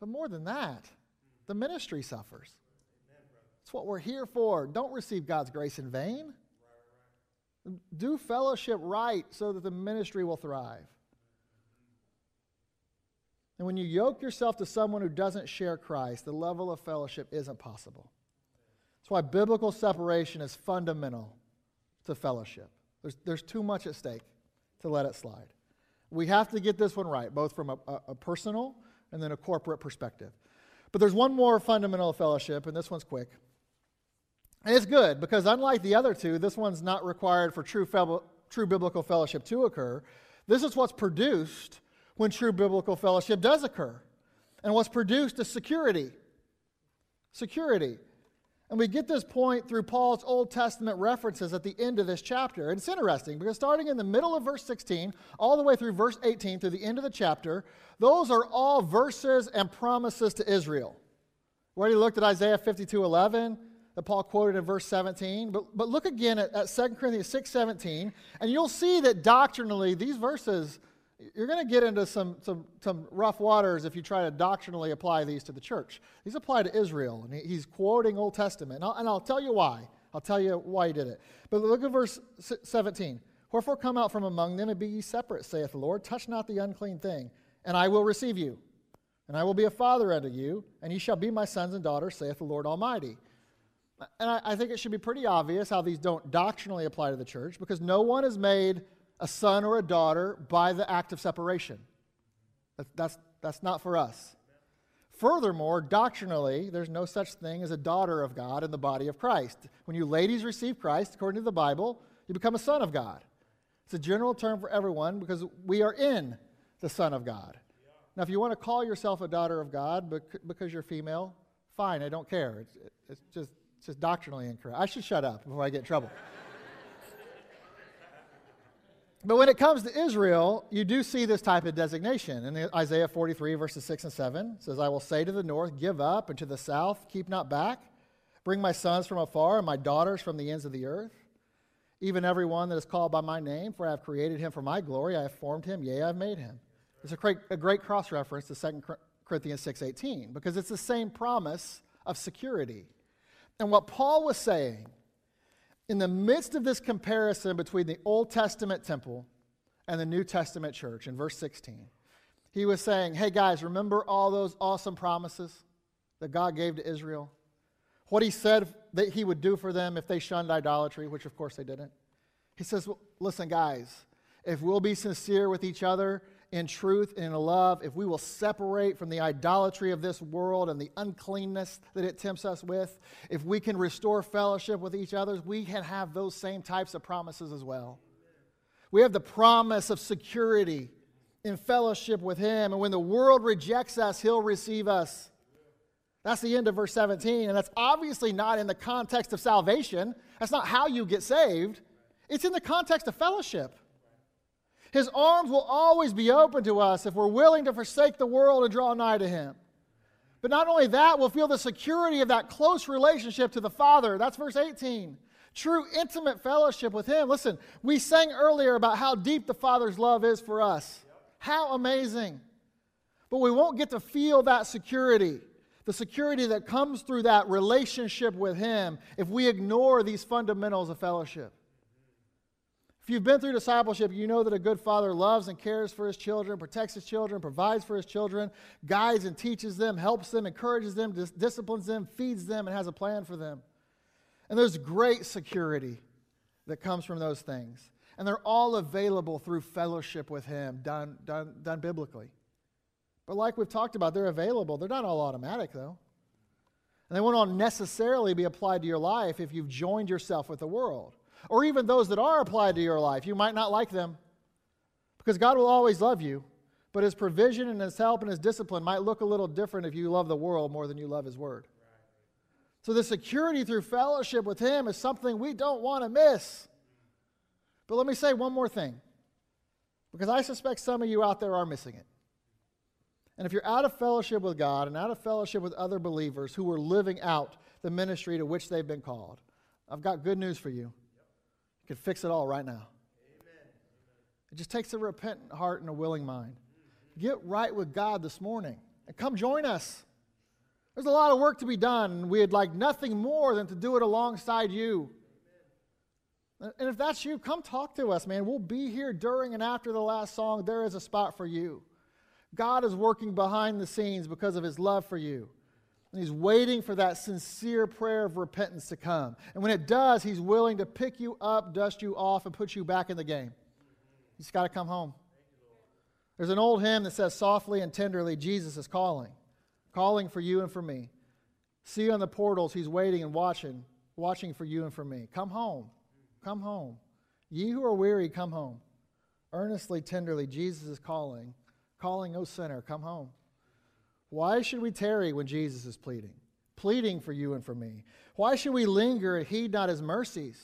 Speaker 1: but more than that, the ministry suffers. It's what we're here for. Don't receive God's grace in vain. Do fellowship right so that the ministry will thrive. And when you yoke yourself to someone who doesn't share Christ, the level of fellowship isn't possible. That's why biblical separation is fundamental to fellowship. There's, there's too much at stake to let it slide. We have to get this one right, both from a, a, personal and then a corporate perspective. But there's one more fundamental fellowship, and this one's quick. And it's good because, unlike the other two, this one's not required for true, true biblical fellowship to occur. This is what's produced when true biblical fellowship does occur. And what's produced is security. Security. And we get this point through Paul's Old Testament references at the end of this chapter. And it's interesting because starting in the middle of verse 16, all the way through verse 18, through the end of the chapter, those are all verses and promises to Israel. We already looked at Isaiah 52 11 that Paul quoted in verse 17. But, but look again at, at 2 Corinthians 6 17, and you'll see that doctrinally, these verses, you're going to get into some, some, some rough waters if you try to doctrinally apply these to the church. These apply to Israel, and he's quoting Old Testament. And I'll, and I'll tell you why. I'll tell you why he did it. But look at verse 17. Wherefore come out from among them and be ye separate, saith the Lord. Touch not the unclean thing, and I will receive you. And I will be a father unto you, and ye shall be my sons and daughters, saith the Lord Almighty. And I, I think it should be pretty obvious how these don't doctrinally apply to the church because no one is made a son or a daughter by the act of separation. That's, that's not for us. Furthermore, doctrinally, there's no such thing as a daughter of God in the body of Christ. When you ladies receive Christ, according to the Bible, you become a son of God. It's a general term for everyone because we are in the Son of God. Now, if you want to call yourself a daughter of God because you're female, fine, I don't care. It's, it's just it's just doctrinally incorrect. I should shut up before I get in trouble. But when it comes to Israel, you do see this type of designation. In Isaiah 43, verses 6 and 7, says, I will say to the north, Give up, and to the south, Keep not back. Bring my sons from afar, and my daughters from the ends of the earth. Even every one that is called by my name, for I have created him for my glory. I have formed him, yea, I have made him. It's a great, a great cross reference to 2 Corinthians 6.18 because it's the same promise of security. And what Paul was saying in the midst of this comparison between the Old Testament temple and the New Testament church in verse 16, he was saying, Hey guys, remember all those awesome promises that God gave to Israel? What he said that he would do for them if they shunned idolatry, which of course they didn't. He says, well, Listen, guys, if we'll be sincere with each other in truth and in love, if we will separate from the idolatry of this world and the uncleanness that it tempts us with, if we can restore fellowship with each other, we can have those same types of promises as well. We have the promise of security in fellowship with Him. And when the world rejects us, He'll receive us. That's the end of verse 17. And that's obviously not in the context of salvation. That's not how you get saved. It's in the context of fellowship. His arms will always be open to us if we're willing to forsake the world and draw nigh to Him. But not only that, we'll feel the security of that close relationship to the Father. That's verse 18. True intimate fellowship with Him. Listen, we sang earlier about how deep the Father's love is for us. How amazing. But we won't get to feel that security, the security that comes through that relationship with Him, if we ignore these fundamentals of fellowship. If you've been through discipleship, you know that a good father loves and cares for his children, protects his children, provides for his children, guides and teaches them, helps them, encourages them, dis- disciplines them, feeds them, and has a plan for them. And there's great security that comes from those things. And they're all available through fellowship with him, done, done, done biblically. But like we've talked about, they're available. They're not all automatic, though. And they won't all necessarily be applied to your life if you've joined yourself with the world or even those that are applied to your life. You might not like them because God will always love you, but His provision and His help and His discipline might look a little different if you love the world more than you love His Word. So, the security through fellowship with Him is something we don't want to miss. But let me say one more thing, because I suspect some of you out there are missing it. And if you're out of fellowship with God and out of fellowship with other believers who are living out the ministry to which they've been called, I've got good news for you could fix it all right now. Amen. It just takes a repentant heart and a willing mind. Get right with God this morning and come join us. There's a lot of work to be done, and we'd like nothing more than to do it alongside you. And if that's you, come talk to us, man. We'll be here during and after the last song. There is a spot for you. God is working behind the scenes because of his love for you. And he's waiting for that sincere prayer of repentance to come. And when it does, he's willing to pick you up, dust you off, and put you back in the game. You just got to come home. There's an old hymn that says, Softly and tenderly, Jesus is calling, calling for you and for me. See on the portals, he's waiting and watching watching for you and for me. Come home. Come home. Ye who are weary, come home. Earnestly, tenderly, Jesus is calling, calling, O sinner, come home. Why should we tarry when Jesus is pleading? Pleading for you and for me. Why should we linger and heed not his mercies?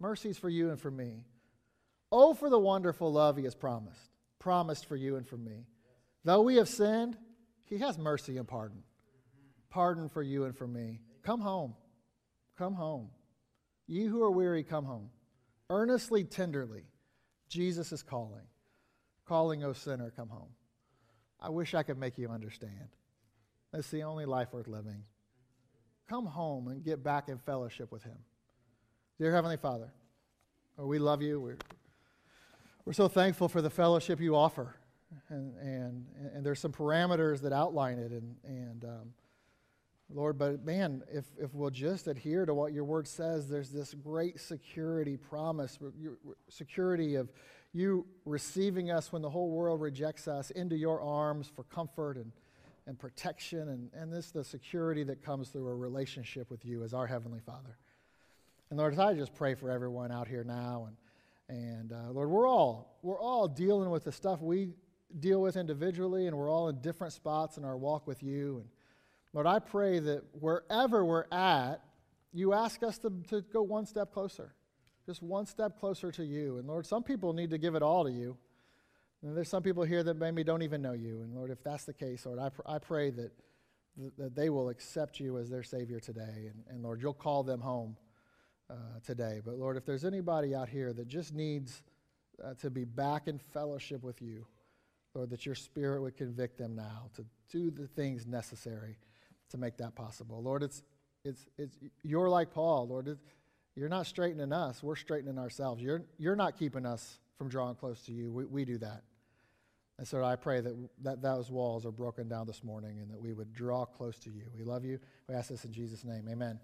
Speaker 1: Mercies for you and for me. Oh, for the wonderful love he has promised, promised for you and for me. Though we have sinned, he has mercy and pardon. Pardon for you and for me. Come home. Come home. Ye who are weary, come home. Earnestly, tenderly, Jesus is calling. Calling, O sinner, come home. I wish I could make you understand. That's the only life worth living. Come home and get back in fellowship with Him. Dear Heavenly Father, we love you. We're, we're so thankful for the fellowship you offer. And, and, and there's some parameters that outline it. And, and um, Lord, but man, if, if we'll just adhere to what your word says, there's this great security promise, security of you receiving us when the whole world rejects us into your arms for comfort and, and protection. And, and this the security that comes through a relationship with you as our Heavenly Father. And Lord, I just pray for everyone out here now. And, and uh, Lord, we're all, we're all dealing with the stuff we deal with individually, and we're all in different spots in our walk with you. And Lord, I pray that wherever we're at, you ask us to, to go one step closer, just one step closer to you. And Lord, some people need to give it all to you. And there's some people here that maybe don't even know you. And Lord, if that's the case, Lord, I, pr- I pray that, that they will accept you as their Savior today. And, and Lord, you'll call them home uh, today. But Lord, if there's anybody out here that just needs uh, to be back in fellowship with you, Lord, that your Spirit would convict them now to do the things necessary to make that possible. Lord, it's, it's, it's, you're like Paul, Lord. You're not straitening us, we're straitening ourselves. You're, you're not keeping us from drawing close to you. We, we do that. And so I pray that, that those walls are broken down this morning and that we would draw close to you. We love you. We ask this in Jesus' name. Amen.